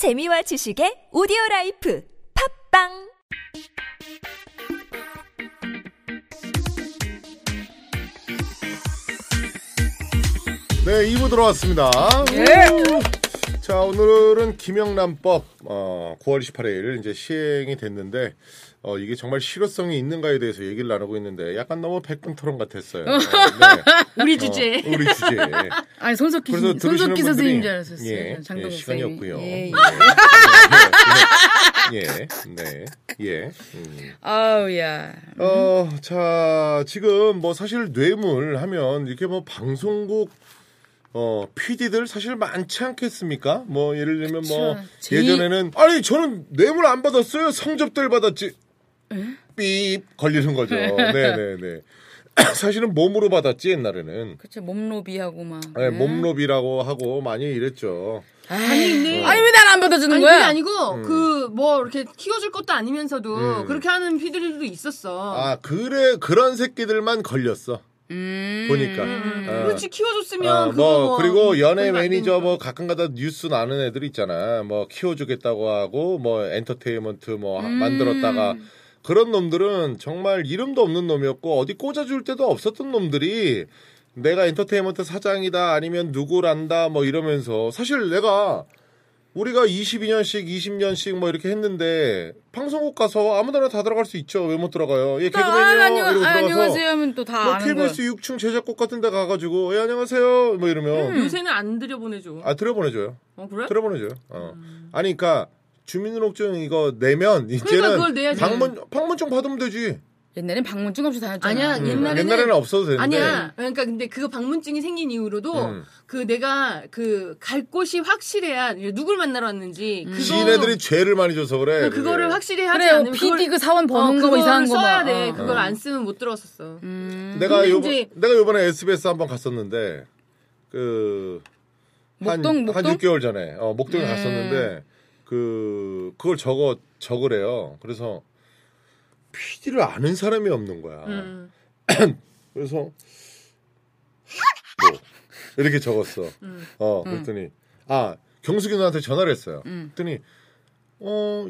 재미와 지식의 오디오 라이프 팟빵 네, 2부 들어왔습니다. 예. 우! 자, 오늘은 김영란법 어, 9월 28일 이제 시행이 됐는데 어, 이게 정말 실효성이 있는가에 대해서 얘기를 나누고 있는데 약간 너무 백분 토론 같았어요. 어, 네. 우리 주제. 어, 우리 주제. 아니 손석희 그래서 손석희 선생님 줄 알았었어요. 예, 장동건 예, 시간이. 없고요. 예, 예. 예, 네, 예. 음. 아우야. 어, 자, 지금 뭐 사실 뇌물 하면 이렇게 뭐 방송국 어, PD들 사실 많지 않겠습니까? 뭐 예를 들면 뭐 그쵸. 제일- 예전에는 아니 저는 뇌물 안 받았어요. 성접들 받았지. 삐 걸리는 거죠. 네, 네, 네. 사실은 몸으로 받았지 옛날에는. 그쵸 몸로비하고 막. 네, 몸로비라고 하고 많이 이랬죠. 아니 근데- 아니 왜 날 안 받아주는 아니 거야? 그게 아니고 음. 그뭐 이렇게 키워줄 것도 아니면서도 그렇게 하는 피디들도 있었어. 아, 그래 그런 새끼들만 걸렸어. 음. 보니까. 음, 어. 그렇지 키워줬으면 어, 그거 뭐, 뭐 그리고 연예 매니저. 뭐 가끔가다 뉴스 나는 애들 있잖아. 뭐 키워주겠다고 하고 뭐 엔터테인먼트 뭐 하- 음. 만들었다가 그런 놈들은 정말 이름도 없는 놈이었고 어디 꽂아줄 데도 없었던 놈들이 내가 엔터테인먼트 사장이다 아니면 누구란다 뭐 이러면서 사실 내가 우리가 22년씩 20년씩 뭐 이렇게 했는데 방송국 가서 아무데나 다 들어갈 수 있죠. 왜 못 들어가요? 예, 또, 아, 개그맨이요. 안녕, 이러고 아, 들어가서 안녕하세요 하면 또다 뭐. KBS 6층 제작국 같은 데 가가지고 예 안녕하세요 뭐 이러면 요새는 안 들여보내줘. 아 들어보내줘요 어 그래? 들어보내줘요 어 아니 그니까 주민등록증 이거 내면 이제는 그걸 내야지. 방문 방문증 받으면 되지 옛날엔 방문증 없이 다녔잖아. 아니야 음. 옛날에는 옛날에는 없어도 되는데 아니야. 그러니까 근데 그거 방문증이 생긴 이후로도 음. 그 내가 그 갈 곳이 확실해야 누굴 만나러 왔는지 그거 지네들이 죄를 많이 줘서 그래 그- 그거를 그게. 확실히 하지. 않으면 PD 그 사원 버는 어, 거 이상한 거 써야 막. 돼. 어. 그걸 어. 안 쓰면 못 들어왔었어. 음. 내가 요번 이제- 내가 요번에 SBS 한번 갔었는데 그 한, 목동, 한 목동? 6개월 전에 어, 목동에 음. 갔었는데 그 그걸 적어 적으래요. 그래서 PD를 아는 사람이 없는 거야. 음. 그래서 뭐 이렇게 적었어. 음. 어 그랬더니 아 경숙이 누나한테 전화를 했어요. 음. 그랬더니 어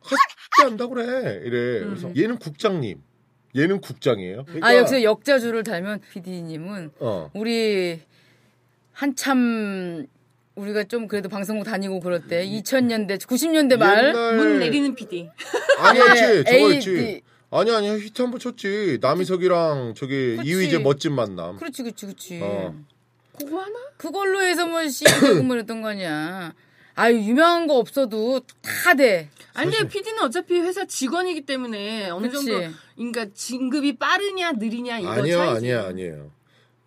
하지 한다 그래 이래. 그래서 얘는 국장님, 얘는 국장이에요. 그러니까, 아 여기서 역자주를 달면 PD님은 어 우리 한참 우리가 좀 그래도 방송국 다니고 그럴 때 2000년대 90년대 말 옛날 문 내리는 PD. 아니었지 예, 저거였지. AD. 아니 아니 히트 한 번 쳤지. 남희석이랑 저기 그치. 이휘재 멋진 만남. 그렇지 그렇지 그렇지. 어. 그거 하나? 그걸로 해서 뭐뭐 이랬던 거 아니야. 아유 유명한 거 없어도 다 돼. 아니 근데 PD는 어차피 회사 직원이기 때문에 어느 그치. 정도 그러니까 진급이 빠르냐 느리냐 이거 아니요 차이지. 아니야 아니에요.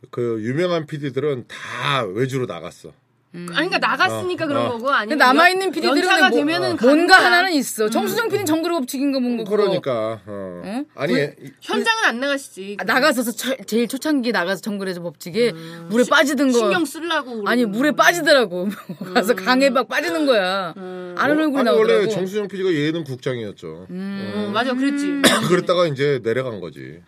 그 유명한 PD들은 다 외주로 나갔어. 아니 그러니까 나갔으니까 어, 그런 어. 거고 아니면 남아 있는 PD들은 연차가 뭐, 되면은 뭔가 가는 거야. 하나는 있어. 정수정 PD는 정글 법칙인가 뭔가 그거. 그러니까 어. 응? 아니 이- 현장은 안 나가시지. 아, 나가서서 처- 제일 초창기에 나가서 정글에서 법칙에 물에 빠지던 거. 음. 신경 쓰려고 아니. 물에 빠지더라고. 가서 강에 막 빠지는 거야. 아는 얼굴 아니 나오더라고. 원래 정수정 PD가 예능 국장이었죠. 어, 맞아 그랬지. 그랬다가 이제 내려간 거지.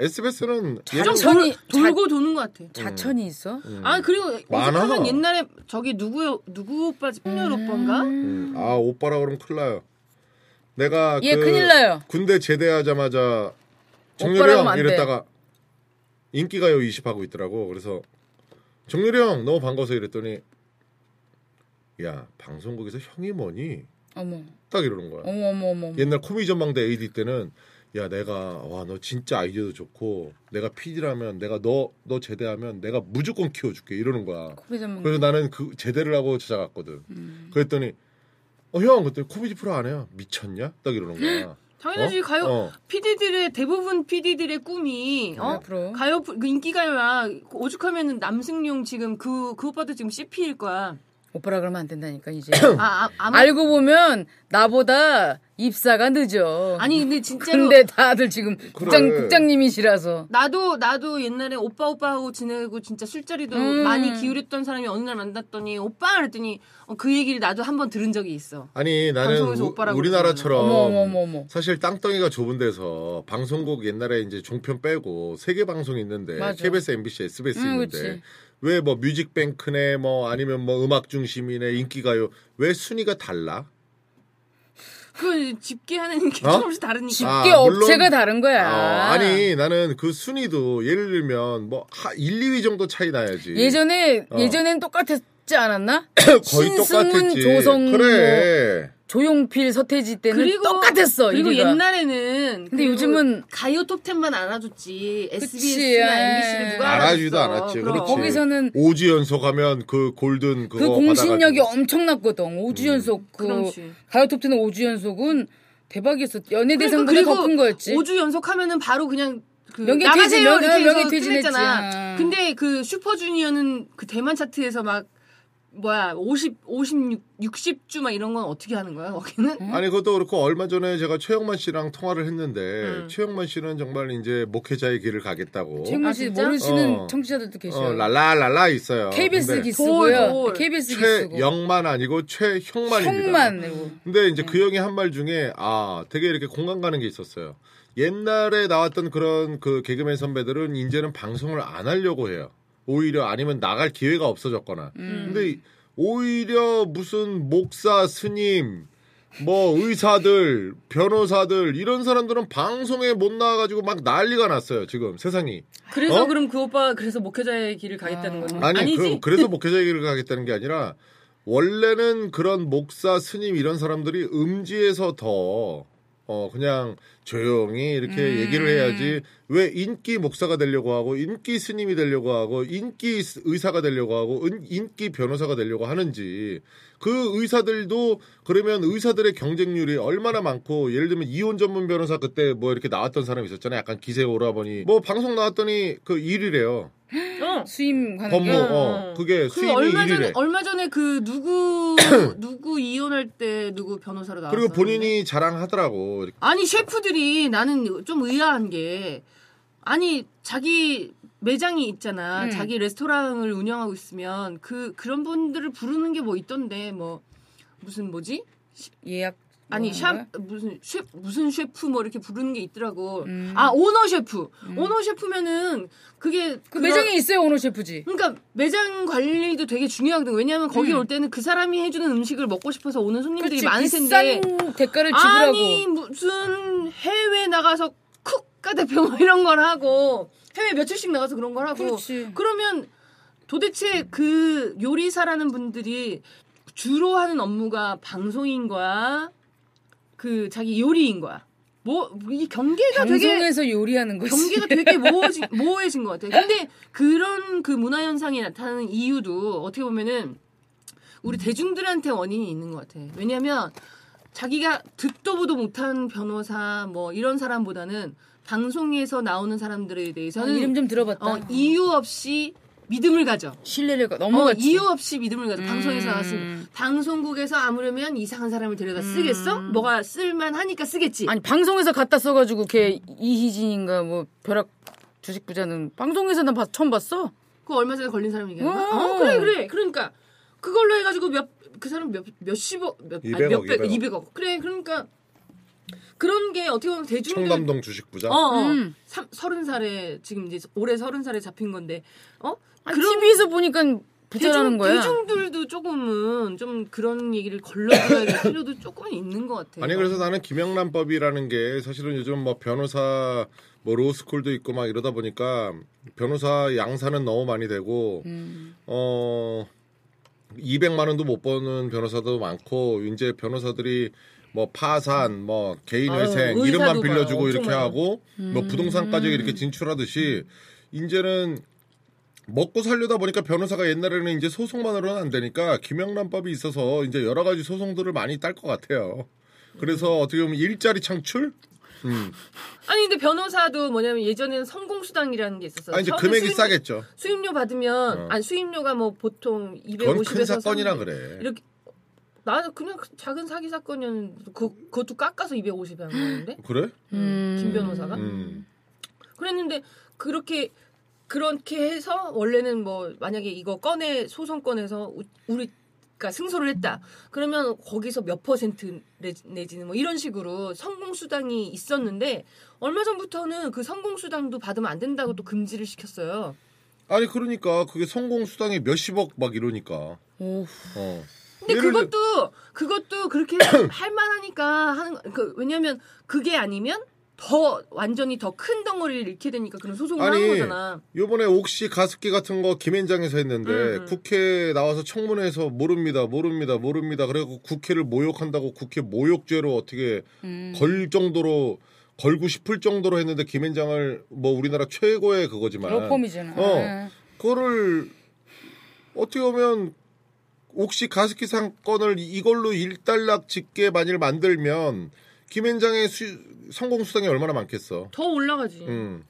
어. SBS는 좀 자천이- 돌, 돌고 도는 것 같아. 자천이 있어? 아 그리고 많아. 옛날에 저기 누구 누구 오빠지 뽕열 오빠인가? 음, 아 오빠라 그러면 큰일 나요. 내가 예, 그 큰일 나요. 군대 제대하자마자 정렬이 형. 이랬다가 인기가요 20 하고 있더라고. 그래서 정렬이 형 너무 반가워서 이랬더니 야 방송국에서 형이 뭐니? 어머, 딱 이러는 거야. 어머, 어머, 어머. 옛날 코미디 전망대 AD 때는 야 내가 와 너 진짜 아이디어도 좋고 내가 PD라면 내가 너너 제대하면 내가 무조건 키워줄게 이러는 거야. 코비 전문. 그래서 나는 그 제대를 하고 찾아갔거든. 음. 그랬더니 어형 그때 코미디 프로 안 해요? 미쳤냐? 딱 이러는 거야. 당연하지 어? 가요 어. PD들의 대부분 PD들의 꿈이 어 앞으로. 가요 그 인기 가요야 오죽하면은 남승용 지금 그그 오빠도 지금 CP일 거야. 오빠라 그러면 안 된다니까 이제. 아, 아 아마 알고 보면 나보다 입사가 늦어. 아니 근데 진짜로 근데 다들 지금 국장 그래. 국장님이시라서. 나도 나도 옛날에 오빠 오빠 하고 지내고 진짜 술자리도 음. 많이 기울였던 사람이 어느 날 만났더니 오빠 그랬더니 어, 그 얘기를 나도 한 번 들은 적이 있어. 아니 나는 우, 오빠라고 우리나라처럼 어머, 어머, 어머, 어머. 사실 땅덩이가 좁은 데서 방송국 옛날에 이제 종편 빼고 세개 방송이 있는데 맞아. KBS, MBC, SBS 음, 있는데 그치. 왜뭐 뮤직뱅크네 뭐 아니면 뭐 음악 중심이네 인기가요 왜 순위가 달라? 그 집계하는 게 어? 조금씩 다르니까. 집계 아, 물론- 업체가 다른 거야. 어, 아니 나는 그 순위도 예를 들면 뭐 하, 1, 2위 정도 차이 나야지. 예전에 어. 예전엔 똑같았지 않았나? 거의 신승문, 똑같았지. 조성, 뭐 그래. 조용필, 서태지 때는 그리고 똑같았어. 그리고 1위가. 옛날에는 근데 그리고 요즘은- 가요 톱10만 알아줬지. SBS나 예. MBC를 누가 알아주지도. 않았지. 그럼. 그렇지. 거기서는 5주 연속 하면 그 골든 그거 그 공신력이 받아가지고. 엄청났거든. 5주 연속 그 그렇지. 가요 톱텐 5주 연속은 대박이었어. 연예대상보다 그러니까 더큰 거였지. 5주 연속 하면은 바로 그냥 그 명예 나가세요 퇴진, 이렇게 명- 해서 명예 퇴진했지. 끝냈잖아. 아. 근데 그 슈퍼주니어는 그 대만 차트에서 막 뭐야 50, 56, 60주 막 이런 건 어떻게 하는 거야 거기는? 아니 그것도 그렇고 얼마 전에 제가 최영만 씨랑 통화를 했는데 음. 최영만 씨는 정말 이제 목회자의 길을 가겠다고. 최영만 아, 씨 진짜? 모르시는 어. 청취자들도 계셔요. 어, 랄라랄라 있어요. KBS 기수고요. 돌. KBS 기수고. 최영만 아니고 최형만입니다. 형만. 근데 이제 그 형이 한 말 중에 아 되게 이렇게 공감 가는 게 있었어요. 옛날에 나왔던 그런 그 개그맨 선배들은 이제는 방송을 안 하려고 해요. 오히려 아니면 나갈 기회가 없어졌거나. 음. 근데 오히려 무슨 목사 스님 뭐 의사들 변호사들 이런 사람들은 방송에 못 나와가지고 막 난리가 났어요 지금 세상이 그래서 어? 그럼 그 오빠 그래서 목회자의 길을 가겠다는 건 아니 아니지? 그, 래서 목회자의 길을 가겠다는 게 아니라 원래는 그런 목사 스님 이런 사람들이 음지에서 더 어, 그냥 조용히 이렇게 음. 얘기를 해야지 왜 인기 목사가 되려고 하고 인기 스님이 되려고 하고 인기 의사가 되려고 하고 은- 인기 변호사가 되려고 하는지 그 의사들도 그러면 의사들의 경쟁률이 얼마나 많고 예를 들면 이혼 전문 변호사 그때 뭐 이렇게 나왔던 사람 있었잖아요. 약간 기세 오라버니. 뭐 방송 나왔더니 그 1위래요. 어. 수임 가는 법무 게. 어. 그게 그 수임이 얼마 전에 1위래. 얼마 전에 그 누구 누구 이혼할 때 누구 변호사로 나왔어. 그리고 본인이 자랑하더라고 아니 셰프들이 나는 좀 의아한 게 아니 자기 매장이 있잖아. 음. 자기 레스토랑을 운영하고 있으면 그 그런 분들을 부르는 게 뭐 있던데 뭐 무슨 뭐지? 예약 아니 뭐샵 하는 거야? 무슨 셰 무슨 셰프 뭐 이렇게 부르는 게 있더라고. 음. 아 오너 셰프. 오너 셰프면은 그게 그 그런- 매장에 있어요 오너 셰프지. 그러니까 매장 관리도 되게 중요하거든. 왜냐하면 거기 음. 올 때는 그 사람이 해주는 음식을 먹고 싶어서 오는 손님들이 많을 비싼 텐데. 대가를 지불하고. 아니 무슨 해외 나가서 국가대표 뭐 이런 걸 하고 해외 며칠씩 나가서 그런 걸 하고 그렇지. 그러면 도대체 그 요리사라는 분들이 주로 하는 업무가 방송인 거야 그 자기 요리인 거야 뭐 이 경계가 되게 방송에서 요리하는 거지. 경계가 되게 모호해진, 모호해진 것 같아요. 근데 그런 그 문화 현상이 나타나는 이유도 어떻게 보면은 우리 대중들한테 원인이 있는 것 같아. 왜냐하면 자기가 듣도 보도 못한 변호사 뭐 이런 사람보다는 방송에서 나오는 사람들에 아, 대해서는 이름 좀 들어봤다. 어, 이유 없이 믿음을 가져. 신뢰를 어, 넘어갔지. 이유 없이 믿음을 가져. 음. 방송에서 나왔으면 방송국에서 아무려면 이상한 사람을 데려다 쓰겠어? 뭐가 쓸만하니까 쓰겠지. 아니 방송에서 갖다 써가지고 걔 이희진인가 뭐 벼락 주식 부자는 방송에서 난 봐- 처음 봤어. 그 얼마 전에 걸린 사람 얘기하는 거야? 어. 어, 그래, 그래. 그러니까 그걸로 해가지고 몇 그 사람 몇 몇십억 몇 아니, 200억, 몇백 200억. 200억. 그래, 그러니까 그런 게 어떻게 보면 대중들 청담동 주식 부자 어, 어. 음. 삼- 서른 살에 지금 이제 올해 서른 살에 잡힌 건데 어 아니, TV에서 보니까 부자라는 대중, 거야. 대중들도 조금은 좀 그런 얘기를 걸러줘야 될 필요도 조금은 있는 것 같아요. 아니 그래서 나는 김영란법이라는 게 사실은 요즘 뭐 변호사 뭐 로스쿨도 있고 막 이러다 보니까 변호사 양사는 너무 많이 되고 음. 어 200만 원도 못 버는 변호사도 많고 이제 변호사들이 뭐 파산, 뭐 개인 아유, 회생 이름만. 빌려주고 이렇게 많아요. 하고 뭐 부동산까지 이렇게 진출하듯이 이제는 먹고 살려다 보니까 변호사가 옛날에는 이제 소송만으로는 안 되니까 김영란법이 있어서 이제 여러 가지 소송들을 많이 딸 것 같아요. 그래서 어떻게 보면 일자리 창출? 음. 아니 근데 변호사도 뭐냐면 예전에는 성공 수당이라는 게 있었어. 아 이제 금액이 수임- 싸겠죠. 수임료 받으면 어. 아니 수임료가 뭐 보통 그건 250에서 큰 사건이라 그래. 이렇게 나는 그냥 작은 사기 사건이었는데 그, 그것도 깎아서 250에 한 거였는데 그래? 음. 김 변호사가 음. 그랬는데 그렇게 그렇게 해서 원래는 뭐 만약에 이거 꺼내 소송 꺼내서 우- 우리가 승소를 했다 그러면 거기서 몇 퍼센트 내- 내지는 뭐 이런 식으로 성공 수당이 있었는데 얼마 전부터는 그 성공 수당도 받으면 안 된다고 또 금지를 시켰어요. 아니 그러니까 그게 성공 수당이 몇십억 막 이러니까. 오, 어. 근데 그것도 그것도 그렇게 할 만하니까 하는 거. 그 왜냐면 그게 아니면 더 완전히 더 큰 덩어리를 잃게 되니까 그런 소송을 아니, 하는 거잖아. 요번에 옥시 가습기 같은 거 김앤장에서 했는데 음, 음. 국회 나와서 청문회에서 모릅니다, 모릅니다, 모릅니다. 그래갖고 국회를 모욕한다고 국회 모욕죄로 어떻게 음. 걸 정도로 걸고 싶을 정도로 했는데 김앤장을 뭐 우리나라 최고의 그거지만 로펌이잖아. 어. 네. 그거를 어떻게 보면 옥시 가습기 사건을 이걸로 일단락 짓게 만일 만들면 김앤장의 수- 성공 수당이 얼마나 많겠어. 더 올라가지. 음.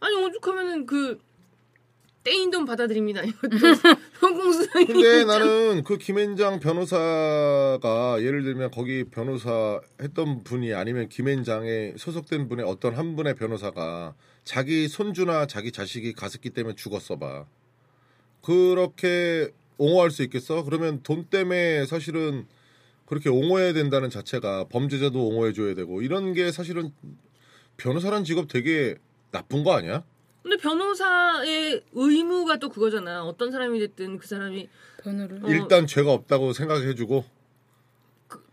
아니 오죽하면은 그 떼인 돈 받아들입니다. 이것도 성공 수당이. 근데 나는 그 김앤장 변호사가 예를 들면 거기 변호사 했던 분이 아니면 김앤장에 소속된 분의 어떤 한 분의 변호사가 자기 손주나 자기 자식이 가습기 때문에 죽었어 봐. 그렇게 옹호할 수 있겠어? 그러면 돈 때문에 사실은 그렇게 옹호해야 된다는 자체가 범죄자도 옹호해줘야 되고 이런 게 사실은 변호사란 직업 되게 나쁜 거 아니야? 근데 변호사의 의무가 또 그거잖아. 어떤 사람이 됐든 그 사람이 변호를. 어. 일단 죄가 없다고 생각해주고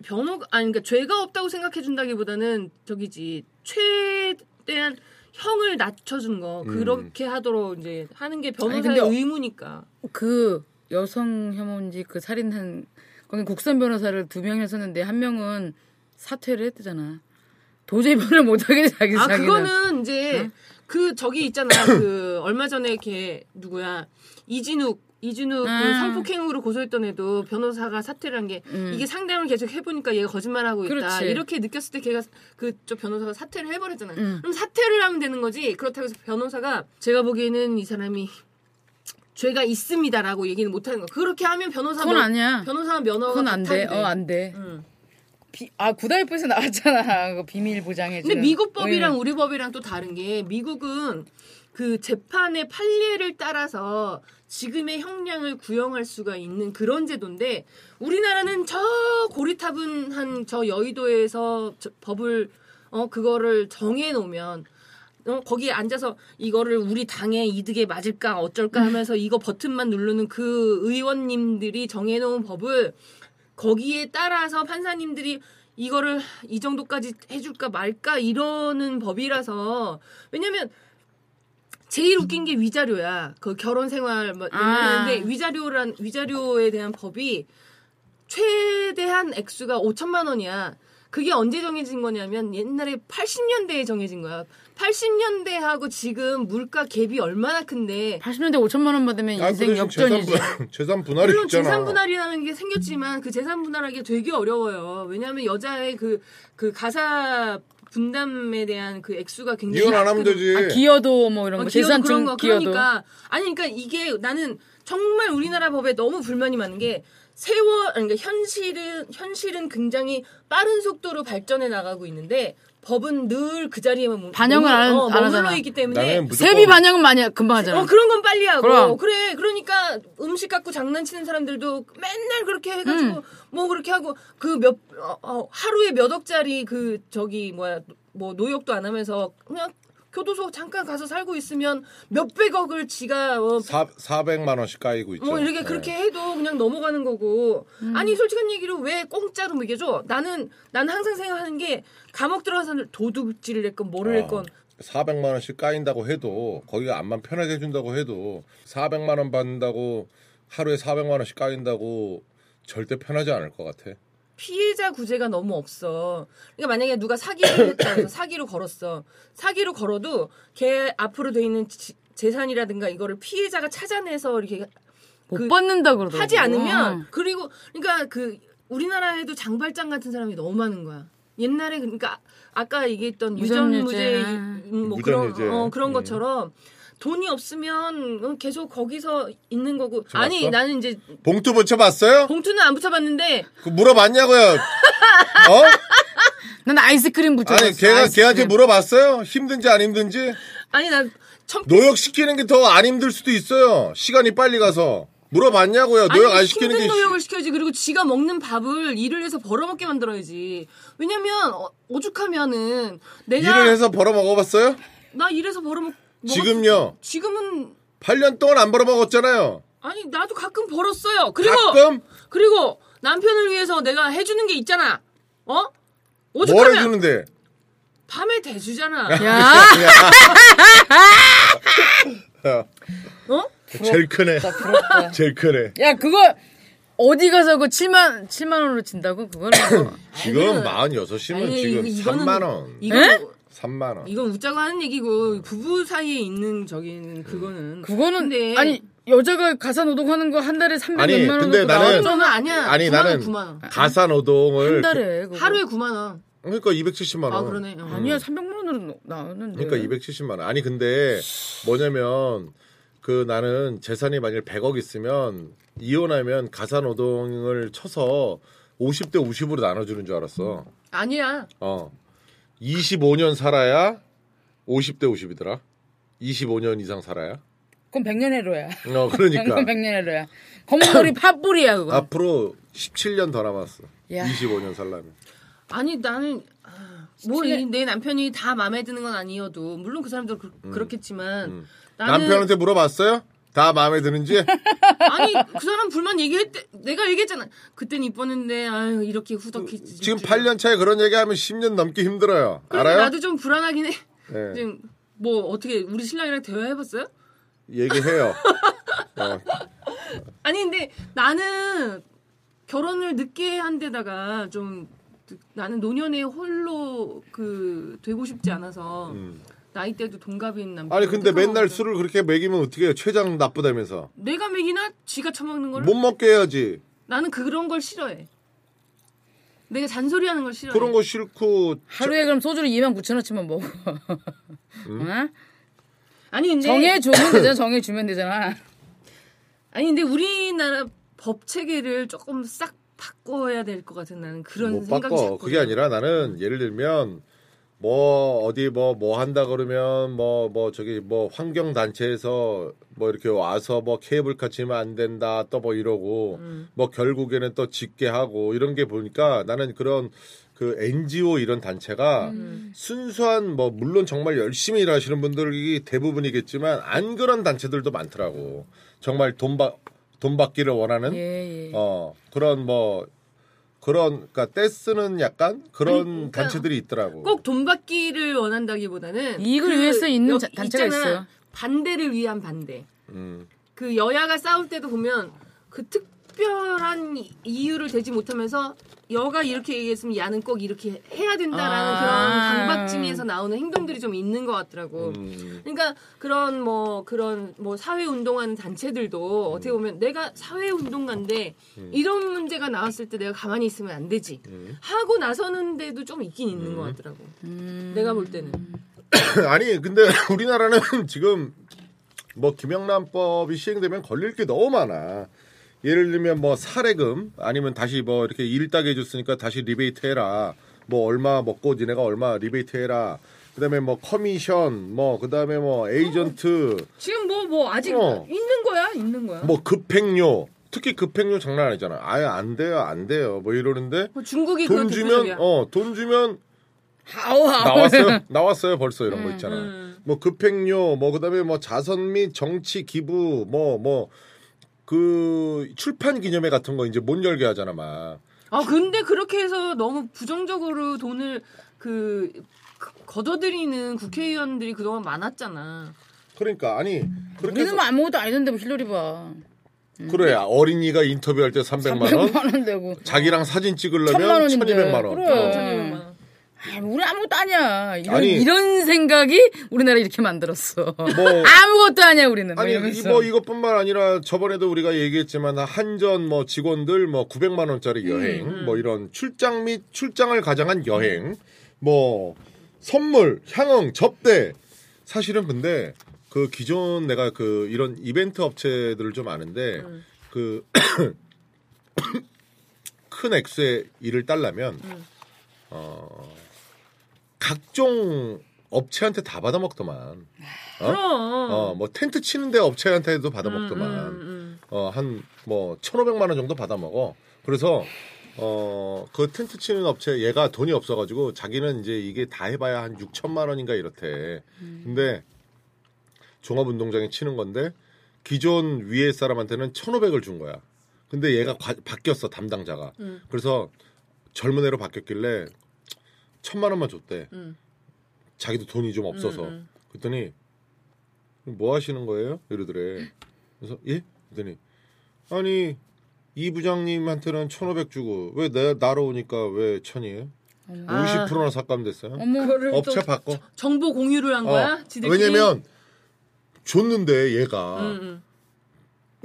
변호 아니 그러니까 죄가 없다고 생각해 준다기보다는 저기지 최대한 형을 낮춰준 거 음. 그렇게 하도록 이제 하는 게 변호사의 아니, 근데 의무니까. 그 여성 혐오인지 그 살인한 거기 국선 변호사를 두 명이 썼는데 한 명은 사퇴를 했대잖아. 도저히 변을 못하게 자기 아 자기는. 그거는 이제 그 저기 있잖아 그 얼마 전에 걔 누구야 이진욱 이진욱 그 아. 성폭행으로 고소했던 애도 변호사가 사퇴를 한게 음. 이게 상담을 계속 해보니까 얘가 거짓말하고 있다 그렇지. 이렇게 느꼈을 때 걔가 그쪽 변호사가 사퇴를 해버렸잖아요. 음. 그럼 사퇴를 하면 되는 거지 그렇다고 해서 변호사가 제가 보기에는 이 사람이 죄가 있습니다라고 얘기는 못하는 거. 그렇게 하면 변호사 그건 면- 아니야. 변호사 면허가 그건 안 돼. 어, 안 돼. 응. 비, 아, 구다이프에서 나왔잖아. 그 비밀 보장해 주는. 근데 미국 법이랑 우리 법이랑 또 다른 게 미국은 그 재판의 판례를 따라서 지금의 형량을 구형할 수가 있는 그런 제도인데 우리나라는 저 고리타분한 저 여의도에서 저 법을 어 그거를 정해 놓으면 어, 거기에 앉아서 이거를 우리 당의 이득에 맞을까 어쩔까 하면서 이거 버튼만 누르는 그 의원님들이 정해놓은 법을 거기에 따라서 판사님들이 이거를 이 정도까지 해줄까 말까 이러는 법이라서 왜냐면 제일 웃긴 게 위자료야. 그 결혼 생활 뭐 아. 하는데 위자료란 위자료에 대한 법이 최대한 액수가 5천만 원이야. 그게 언제 정해진 거냐면 옛날에 80년대에 정해진 거야. 80년대하고 지금 물가 갭이 얼마나 큰데 80년대 5천만 원 받으면 아, 인생 역전이지. 재산, 분- 재산 분할이 물론 있잖아. 재산 분할이라는 게 생겼지만 그 재산 분할하기 되게 어려워요. 왜냐하면 여자의 그그 가사 분담에 대한 그 액수가 굉장히 이혼 안 하면 큰- 되지. 아, 기여도 뭐 이런 어, 거. 기여도 재산 그런 증거 기여도. 그러니까 아니 그러니까 이게 나는 정말 우리나라 법에 너무 불만이 많은 게 세월 아니 그러니까 현실은 현실은 굉장히 빠른 속도로 발전해 나가고 있는데 법은 늘 그 자리에만 머- 반영을 안- 어, 안 하잖아. 있기 때문에 무조건 세비 반영은 많이 금방 하잖아. 어 그런 건 빨리 하고 그럼. 그래 그러니까 음식 갖고 장난치는 사람들도 맨날 그렇게 해가지고 음. 뭐 그렇게 하고 그 몇 어, 하루에 몇 억짜리 그 저기 뭐야 뭐 노역도 안 하면서 그냥 교도소 잠깐 가서 살고 있으면 몇백억을 지가 어, 사, 400만 원씩 까이고 있죠. 뭐 이렇게 네. 그렇게 해도 그냥 넘어가는 거고 음. 아니 솔직한 얘기로 왜 공짜로 먹여줘 나는 나는 항상 생각하는 게 감옥 사람들 도둑질을 했건 뭐를 아, 했건 400만 원씩 까인다고 해도 거기가 암만 편하게 해준다고 해도 400만 원 받는다고 하루에 400만 원씩 까인다고 절대 편하지 않을 것 같아. 피해자 구제가 너무 없어. 그러니까 만약에 누가 사기를 했다 해서 사기로 걸었어. 사기로 걸어도 걔 앞으로 돼 있는 지- 재산이라든가 이거를 피해자가 찾아내서 이렇게 못 그- 받는다 그러더라고. 하지 않으면 그리고 그러니까 그 우리나라에도 장발장 같은 사람이 너무 많은 거야. 옛날에 그러니까 아까 얘기했던. 유전무죄 음, 뭐 그런 무전유죄. 어, 그런 음. 것처럼 돈이 없으면 어, 계속 거기서 있는 거고 아니 봤어? 나는 이제 봉투 붙여봤어요? 봉투는 안 붙여봤는데 그 물어봤냐고요? 어? 난 아이스크림 붙여봤어. 아니 걔가 아이스크림. 걔한테 물어봤어요? 힘든지 안 힘든지? 아니 난 천, 노역 시키는 게 더 안 힘들 수도 있어요. 시간이 빨리 가서 물어봤냐고요? 노역 아니, 안 시키는 힘든 게 노역을 시켜야지. 그리고 지가 먹는 밥을 일을 해서 벌어먹게 만들어야지. 왜냐면 어, 오죽하면은 내가 일을 해서 벌어 먹어봤어요? 나 일해서 벌어먹 먹었- 지금요? 지금은 8년 동안 안 벌어먹었잖아요. 아니 나도 가끔 벌었어요. 그리고 가끔 그리고 남편을 위해서 내가 해주는 게 있잖아. 어? 뭘 오죽하면 해주는데? 밤에 대주잖아. 야, 야, 어? 제일 크네. 부럽다. 제일 크네. 야, 그거 어디 가서 그 7만 7만 원으로 진다고 그거는 뭐. 지금 46이면 아니, 지금 이거- 이거는- 3만 원. 이건 3만 원. 이건 웃자고 하는 얘기고 부부 사이에 있는 저기는 그거는 그거는 근데 아니 여자가 가사 노동하는 거 한 달에 300 아니, 몇만 원 근데 나는-. 저는 아니야. 아니 9만 나는 원, 9만 원. 가사 노동을 한 달에 그거. 하루에 9만 원. 그러니까 270만 원. 아 그러네. 어. 아니야 300만 원으로 나오는데. 그러니까 270만 원. 아니 근데 뭐냐면 그 나는 재산이 만일 100억 있으면 이혼하면 가사 노동을 쳐서 50대 50으로 나눠주는 줄 알았어. 아니야. 어. 25년 살아야 50대 50이더라. 25년 이상 살아야. 그럼 100년 해로야. 어 그러니까 그럼 100년 해로야. 검은 머리 팥불이야 그거. 앞으로 17년 더 남았어. 야. 25년 살려면. 아니 나는 아, 뭐내 남편이 다 마음에 드는 건 아니어도 물론 그 사람도 그, 렇겠지만 음. 나는 남편한테 물어봤어요? 다 마음에 드는지? 아니 그 사람 불만 얘기했대. 내가 얘기했잖아. 그땐 이뻤는데 아유 이렇게 후덕히 지금 8년 차에 그런 얘기하면 10년 넘기 힘들어요. 알아요? 나도 좀 불안하긴 해. 네. 지금 뭐 어떻게 우리 신랑이랑 대화해봤어요? 얘기해요. 어, 아니 근데 나는 결혼을 늦게 한 데다가 좀 나는 노년에 홀로 그 되고 싶지 않아서 나이대도 동갑인 남편 음. 아니 근데 맨날 술을 그렇게 먹이면 어떻게 해요? 췌장 나쁘다면서. 내가 먹이나 지가 처먹는 걸 못 먹게 해야지. 나는 그런 걸 싫어해. 내가 잔소리하는 걸 싫어해. 그런 거 싫고 하루에 그럼 소주를 2만 9천 원치만 먹어. 음? 어? 아니 근데 정해 주면 되잖아. 정해 주면 되잖아. 아니 근데 우리나라 법 체계를 조금 싹 바꿔야 될 것 같은 나는 그런 못 생각이 바꿔. 그게 아니라 나는 예를 들면 뭐 어디 뭐뭐 한다 그러면 뭐뭐 저기 뭐 환경 단체에서 뭐 이렇게 와서 뭐 케이블카 치면 안 된다 또 뭐 이러고 뭐 결국에는 또 짓게 하고 이런 게 보니까 나는 그런 그 NGO 이런 단체가 순수한 뭐 물론 정말 열심히 일하시는 분들이 대부분이겠지만 안 그런 단체들도 많더라고. 정말 돈받 돈 받기를 원하는 예, 예. 어 그런 뭐 그런 그러니까 떼쓰는 약간 그런 아니, 그러니까 단체들이 있더라고. 꼭 돈 받기를 원한다기보다는 이익을 위해서 있는 여- 자- 단체가 있잖아. 있어요. 반대를 위한 반대. 음. 그 여야가 싸울 때도 보면 그 특 별한 이- 이유를 대지 못하면서 여가 이렇게 얘기했으면 야는 꼭 이렇게 해야 된다라는 아. 그런 강박증에서 나오는 행동들이 좀 있는 것 같더라고. 음. 그러니까 그런 뭐 그런 뭐 사회 운동하는 단체들도 음. 어떻게 보면 내가 사회 운동가인데 이런 문제가 나왔을 때 내가 가만히 있으면 안 되지 음. 하고 나서는데도 좀 있긴 있는 것 같더라고. 내가 볼 때는. 아니 근데 우리나라는 지금 뭐 김영란법이 시행되면 걸릴 게 너무 많아. 예를 들면 뭐 사례금 아니면 다시 뭐 이렇게 일 따게 해줬으니까 다시 리베이트 해라. 뭐 얼마 먹고 니네가 얼마 리베이트 해라. 그다음에 뭐 커미션 뭐 그다음에 뭐 에이전트 지금 뭐뭐 아직 어. 있는 거야, 있는 거야. 뭐 급행료 특히 급행료 장난 아니잖아. 아예 안 돼요 안 돼요 뭐 이러는데 뭐 중국이 돈 주면. 어 돈 주면 하오 하오. 나왔어요 나왔어요 벌써 이런 거 있잖아. 음. 뭐 급행료 뭐 그다음에 뭐 자선 및 정치 기부 뭐뭐 그 출판 기념회 같은 거 이제 못 열게 하잖아 막. 아 근데 그렇게 해서 너무 부정적으로 돈을 그 그- 걷어들이는 국회의원들이 그동안 많았잖아. 그러니까 아니 그렇게 우리는 해서 뭐 아무것도 아니던데 뭐 힐러리 봐. 그래 어린이가 인터뷰할 때 300만 원 300만 원 되고. 자기랑 사진 찍으려면 천만 원인데. 1200만 원. 그래. 어. 아, 우리 아무것도 아니야. 이런, 아니. 이런 생각이 우리나라 이렇게 만들었어. 뭐 아무것도 아니야 우리는. 뭐 아니 이러면서. 이- 뭐 이것뿐만 아니라 저번에도 우리가 얘기했지만 한전 뭐 직원들 뭐 900만 원짜리 여행 뭐 이런 출장 및 출장을 가장한 여행 뭐 선물 향응 접대 사실은 근데 그 기존 내가 그 이런 이벤트 업체들을 좀 아는데 그 큰 액수의 일을 딸라면 어 각종 업체한테 다 받아먹더만. 어? 그럼. 어, 뭐 텐트 치는데 업체한테도 받아먹더만. 음, 음, 어, 한뭐 1,500만 원 정도 받아먹어. 그래서 어, 그 텐트 치는 업체 얘가 돈이 없어 가지고 자기는 이제 이게 다 해봐야 한 6천만 원인가 이렇대. 근데 종합운동장에 치는 건데 기존 위에 사람한테는 1,500을 준 거야. 근데 얘가 과- 바뀌었어 담당자가. 음. 그래서 젊은 애로 바뀌었길래 천만 원만 줬대. 음. 자기도 돈이 좀 없어서. 음, 음. 그랬더니 뭐 하시는 거예요? 이러더래. 그래서 예? 그랬더니 아니 이 부장님한테는 1,500 주고 왜 내 나로 오니까 왜 천이에요? 아. 50%나 삭감됐어요. 어머 그거를 업체 또 바꿔. 정보 공유를 한 거야? 어. 지들끼리? 왜냐면 줬는데 얘가 음, 음.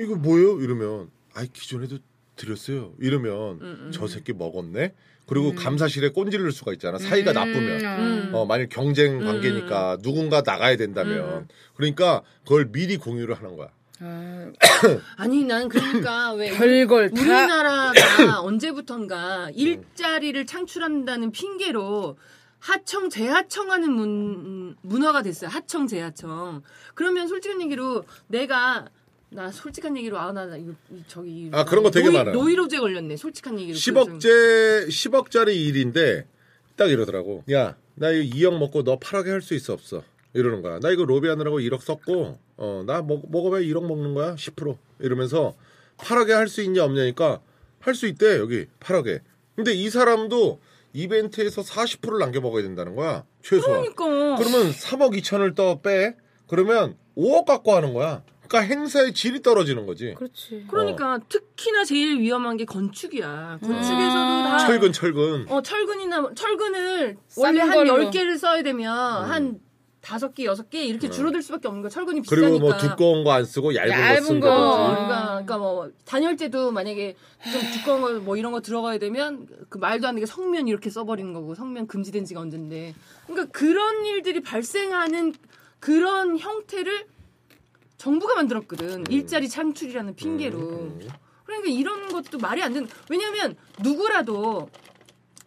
이거 뭐예요? 이러면 아이 기존에도 드렸어요. 이러면 음, 저 새끼 먹었네. 그리고 감사실에 꼰질릴 수가 있잖아. 사이가 나쁘면. 음. 어, 만약 경쟁 관계니까 누군가 나가야 된다면. 음. 그러니까 그걸 미리 공유를 하는 거야. 아, 아니 난 그러니까 왜 별걸 다 우리나라가 언제부턴가 일자리를 창출한다는 핑계로 하청 재하청하는 문 문화가 됐어요. 하청 재하청. 그러면 솔직한 얘기로 내가 나 솔직한 얘기로 아나 나 이거 이- 저기 아, 그런 거 되게 노이, 많아요. 노이로제 걸렸네. 솔직한 얘기로 10억째 10억짜리 일인데 딱 이러더라고. 야, 나 이거 2억 먹고 너 8억에 할 수 있어 없어? 이러는 거야. 나 이거 로비 하느라고 1억 썼고 어, 나 먹, 먹어봐야 1억 먹는 거야. 10% 이러면서 8억에 할 수 있냐 없냐니까 할 수 있대. 여기 8억에. 근데 이 사람도 이벤트에서 40%를 남겨 먹어야 된다는 거야. 최소한. 그러니까 그러면 3억 2천을 더 빼. 그러면 5억 갖고 하는 거야. 그러니까 행사의 질이 떨어지는 거지. 그렇지. 그러니까 특히나 제일 위험한 게 건축이야. 건축에서도 다 철근 철근. 어, 철근이나 철근을 싼 원래 한 걸로. 10개를 써야 되면 한 다섯 개, 여섯 개 이렇게 줄어들 수밖에 없는 거야. 철근이 음. 그리고 비싸니까. 뭐 두꺼운 거 안 쓰고 얇은, 얇은 거쓴 거. 어, 거든지. 그러니까, 그러니까 뭐 단열재도 만약에 좀 두꺼운 거 뭐 이런 거 들어가야 되면 그 말도 안 되게 성면 이렇게 써버리는 거고 성면 금지된 지가 언젠데. 그러니까 그런 일들이 발생하는 그런 형태를 정부가 만들었거든. 음. 일자리 창출이라는 핑계로. 그러니까 이런 것도 말이 안 되는. 왜냐면 누구라도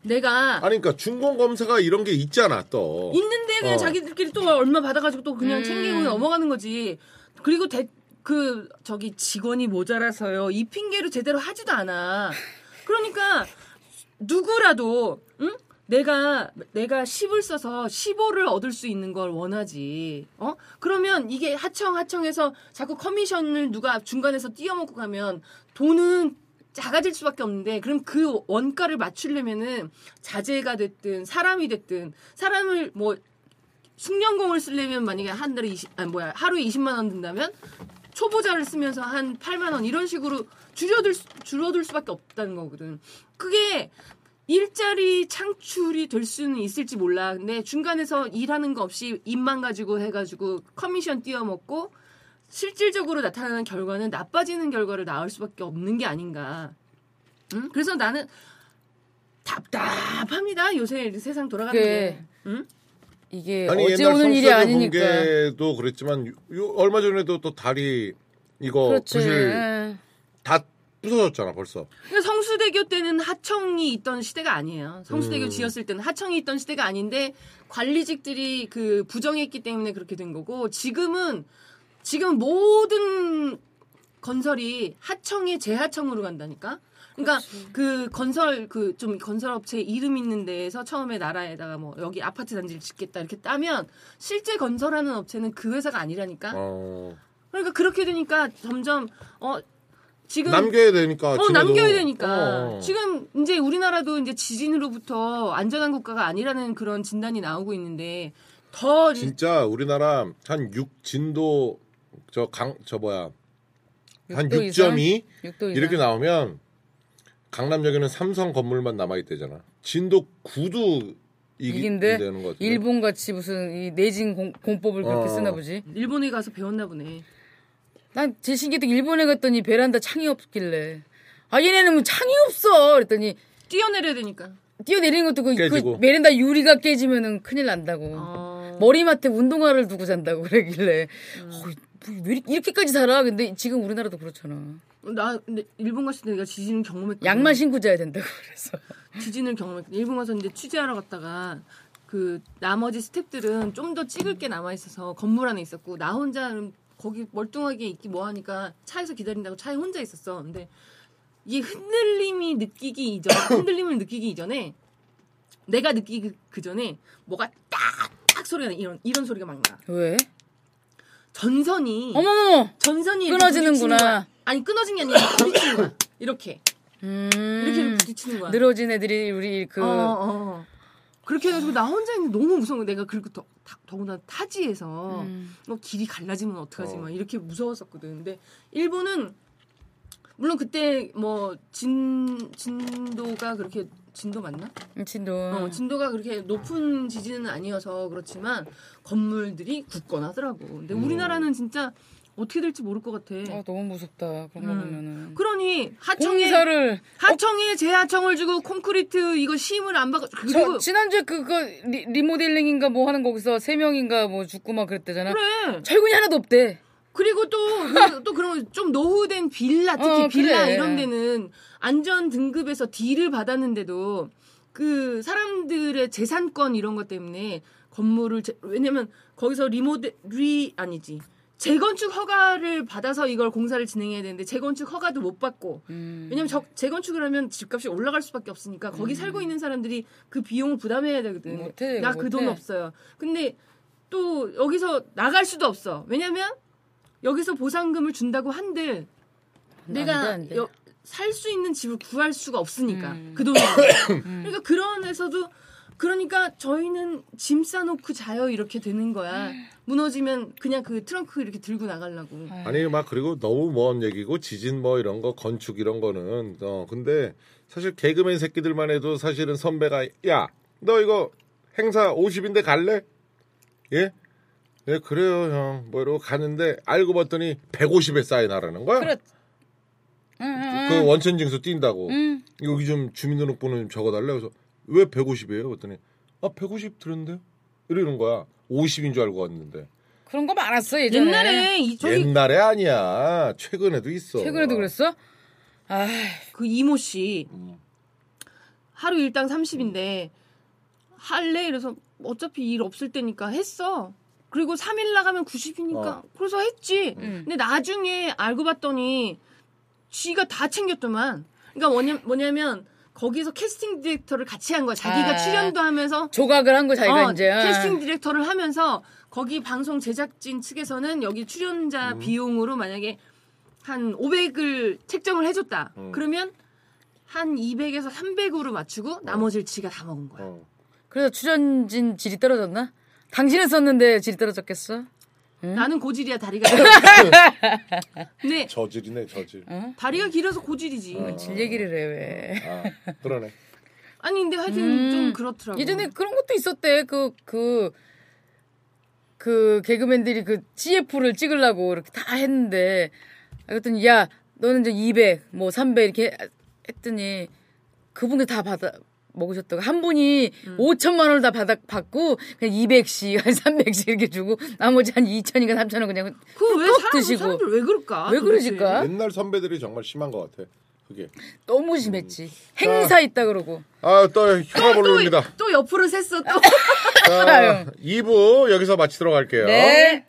내가 아니 그러니까 준공 검사가 이런 게 있잖아 또. 있는데 그냥 어. 자기들끼리 또 얼마 받아가지고 또 그냥 음. 챙기고 넘어가는 거지. 그리고 대, 그 저기 직원이 모자라서요. 이 핑계로 제대로 하지도 않아. 그러니까 누구라도 응? 내가 내가 10을 써서 15를 얻을 수 있는 걸 원하지. 어? 그러면 이게 하청 하청해서 자꾸 커미션을 누가 중간에서 띄어먹고 가면 돈은 작아질 수밖에 없는데 그럼 그 원가를 맞추려면은 자재가 됐든 사람이 됐든 사람을 뭐 숙련공을 쓰려면 만약에 한 달에 20, 아니 뭐야 하루에 20만 원 든다면 초보자를 쓰면서 한 8만 원 이런 식으로 줄어들 수- 줄어들 수밖에 없다는 거거든. 그게 일자리 창출이 될 수는 있을지 몰라. 근데 중간에서 일하는 거 없이 입만 가지고 해가지고 커미션 띄어먹고 실질적으로 나타나는 결과는 나빠지는 결과를 낳을 수밖에 없는 게 아닌가. 응? 그래서 나는 답답합니다. 요새 세상 돌아가는 그게 게. 응? 이게 아니 어제 옛날 오는 일이 아니니까. 번개도 그랬지만 요- 요 얼마 전에도 또 다리 이거 그렇지. 부실 예. 다 부서졌잖아 벌써. 그러니까 성수대교 때는 하청이 있던 시대가 아니에요. 성수대교 음. 지었을 때는 하청이 있던 시대가 아닌데 관리직들이 그 부정했기 때문에 그렇게 된 거고 지금은 지금 모든 건설이 하청의 재하청으로 간다니까. 그러니까 그 건설 그 좀 건설업체 이름 있는 데에서 처음에 나라에다가 뭐 여기 아파트 단지를 짓겠다 이렇게 따면 실제 건설하는 업체는 그 회사가 아니라니까. 어. 그러니까 그렇게 되니까 점점 어 지금 남겨야 되니까. 어, 집에도. 남겨야 되니까. 어. 지금 이제 우리나라도 이제 지진으로부터 안전한 국가가 아니라는 그런 진단이 나오고 있는데 더 진짜 우리나라 한 6진도 저 강 저 뭐야 한 육도 이상? 6.2 육도 이상. 이렇게 나오면 강남역에는 삼성 건물만 남아 있대잖아. 진도 9도 이기 이긴데 되는 거 같은데. 일본 같이 무슨 이 내진 공, 공법을 그렇게 어. 쓰나 보지. 일본에 가서 배웠나 보네. 난 제 신기했던 게 일본에 갔더니 베란다 창이 없길래 아 얘네는 뭐 창이 없어 그랬더니 뛰어내려야 되니까. 뛰어내리는 것도 그, 그 깨지고. 베란다 유리가 깨지면은 큰일 난다고 어. 머리맡에 운동화를 두고 잔다고 그러길래 음. 어, 뭐, 왜 이렇게- 이렇게까지 살아 근데 지금 우리나라도 그렇잖아 나 근데 일본 갔을 때 내가 지진을 경험했거든. 양말 신고 자야 된다고 그래서 지진을 경험했거든. 일본 가서 이제 취재하러 갔다가 그 나머지 스탭들은 좀 더 찍을 게 남아 있어서 건물 안에 있었고 나 혼자는 거기 멀뚱하게 있기 뭐 하니까 차에서 기다린다고 차에 혼자 있었어. 근데 이 흔들림이 느끼기 이전 흔들림을 느끼기 이전에 내가 느끼기 그 전에 뭐가 딱딱 소리가 나 이런 이런 소리가 막 나. 왜? 전선이 어머머. 전선이 끊어지는구나. 아니 끊어진 게 아니라 부딪히는 거야. 이렇게 음. 이렇게 부딪히는 거야. 늘어진 애들이 우리 그 어, 어, 어. 그렇게 해가지고 나 혼자 있는데 너무 무서운 거야. 내가 그리고 더, 다- 더군다나 타지에서 음. 뭐 길이 갈라지면 어떡하지 어. 막 이렇게 무서웠었거든. 근데 일본은 물론 그때 뭐 진, 진도가 그렇게 진도 맞나? 진도. 어, 진도가 그렇게 높은 지진은 아니어서 그렇지만 건물들이 굳건하더라고. 근데 음. 우리나라는 진짜 어떻게 될지 모를 것 같아. 아, 너무 무섭다. 그런 거 음. 보면은. 그러니 하청에 공사를 하청에 재하청을 주고 콘크리트 이거 심을 안저 그리고 지난주에 그거 리, 리모델링인가 뭐 하는 거기서 세 명인가 뭐 죽고 막 그랬대잖아. 그래. 철근이 하나도 없대. 그리고 또, 그- 또 그런 좀 노후된 빌라, 특히 어, 빌라 그래. 이런 데는 안전 등급에서 D를 받았는데도 그 사람들의 재산권 이런 것 때문에 건물을, 재- 왜냐면 거기서 리모델, 리, 아니지. 재건축 허가를 받아서 이걸 공사를 진행해야 되는데 재건축 허가도 못 받고 음. 왜냐면 저, 재건축을 하면 집값이 올라갈 수밖에 없으니까 거기 살고 있는 사람들이 그 비용을 부담해야 되거든. 음. 나그 돈. 없어요. 근데 또 여기서 나갈 수도 없어. 왜냐면 여기서 보상금을 준다고 한들 내가. 살 수 있는 집을 구할 수가 없으니까 음. 그 돈으로. 그러니까 그런 데서도 그러니까 저희는 짐 싸놓고 자요 이렇게 되는 거야. 무너지면 그냥 그 트렁크 이렇게 들고 나가려고. 아니 막 그리고 너무 먼 얘기고 지진 뭐 이런 거 건축 이런 거는 어 근데 사실 개그맨 새끼들만 해도 사실은 선배가 야 너 이거 행사 50인데 갈래? 예? 예 그래요 형 뭐 이러고 가는데 알고 봤더니 150에 사인하라는 거야. 그렇. 응, 응, 그 응. 원천 징수 띈다고. 응. 여기 좀 주민등록번호 좀 적어달래. 그래서 왜 150이에요? 그랬더니 아 150 들었는데요? 이러는 거야. 50인 줄 알고 왔는데. 그런 거 많았어 예전에. 옛날에 이 저기 옛날에 아니야. 최근에도 있어. 최근에도 그랬어? 아, 그 이모 씨 음. 하루 일당 30인데 할래? 이래서 어차피 일 없을 때니까 했어. 그리고 3일 나가면 90이니까 어. 그래서 했지. 음. 근데 나중에 알고 봤더니 지가 다 챙겼더만. 그러니까 뭐냐, 뭐냐면 거기서 캐스팅 디렉터를 같이 한 거야. 자기가 아. 출연도 하면서 조각을 한 거 자기가 어, 이제. 캐스팅 디렉터를 하면서 거기 방송 제작진 측에서는 여기 출연자 비용으로 만약에 한 500을 책정을 해줬다. 음. 그러면 한 200에서 300으로 맞추고 나머지를 지가 다 먹은 거야. 어. 그래서 출연진 질이 떨어졌나? 당신은 썼는데 질이 떨어졌겠어? 나는 고질이야 다리가. 근데 저질이네 저질. 어? 다리가 길어서 고질이지. 질 얘기를 해 왜? 아 그러네. 아니 근데 하여튼 음. 좀 그렇더라고. 예전에 그런 것도 있었대. 그, 그, 그 개그맨들이 그 CF를 찍으려고 이렇게 다 했는데, 그랬더니, 야, 너는 이제 200, 뭐 300 이렇게 했더니, 그분이 다 받아, 먹으셨다고. 한 분이 음. 5천만 원을 다 받아, 받고, 그냥 200씩, 한 300씩 이렇게 주고, 나머지 한 2천인가 3천 원 그냥 그왜 사람, 드시고. 사람들 왜 그럴까? 왜? 그러실까? 옛날 선배들이 정말 심한 것 같아. 그게. 너무 심했지. 행사 있다 그러고. 아 또 휴가 몰릅니다. 또 옆으로 샜어 또. 자, 2부 여기서 마치도록 할게요. 네.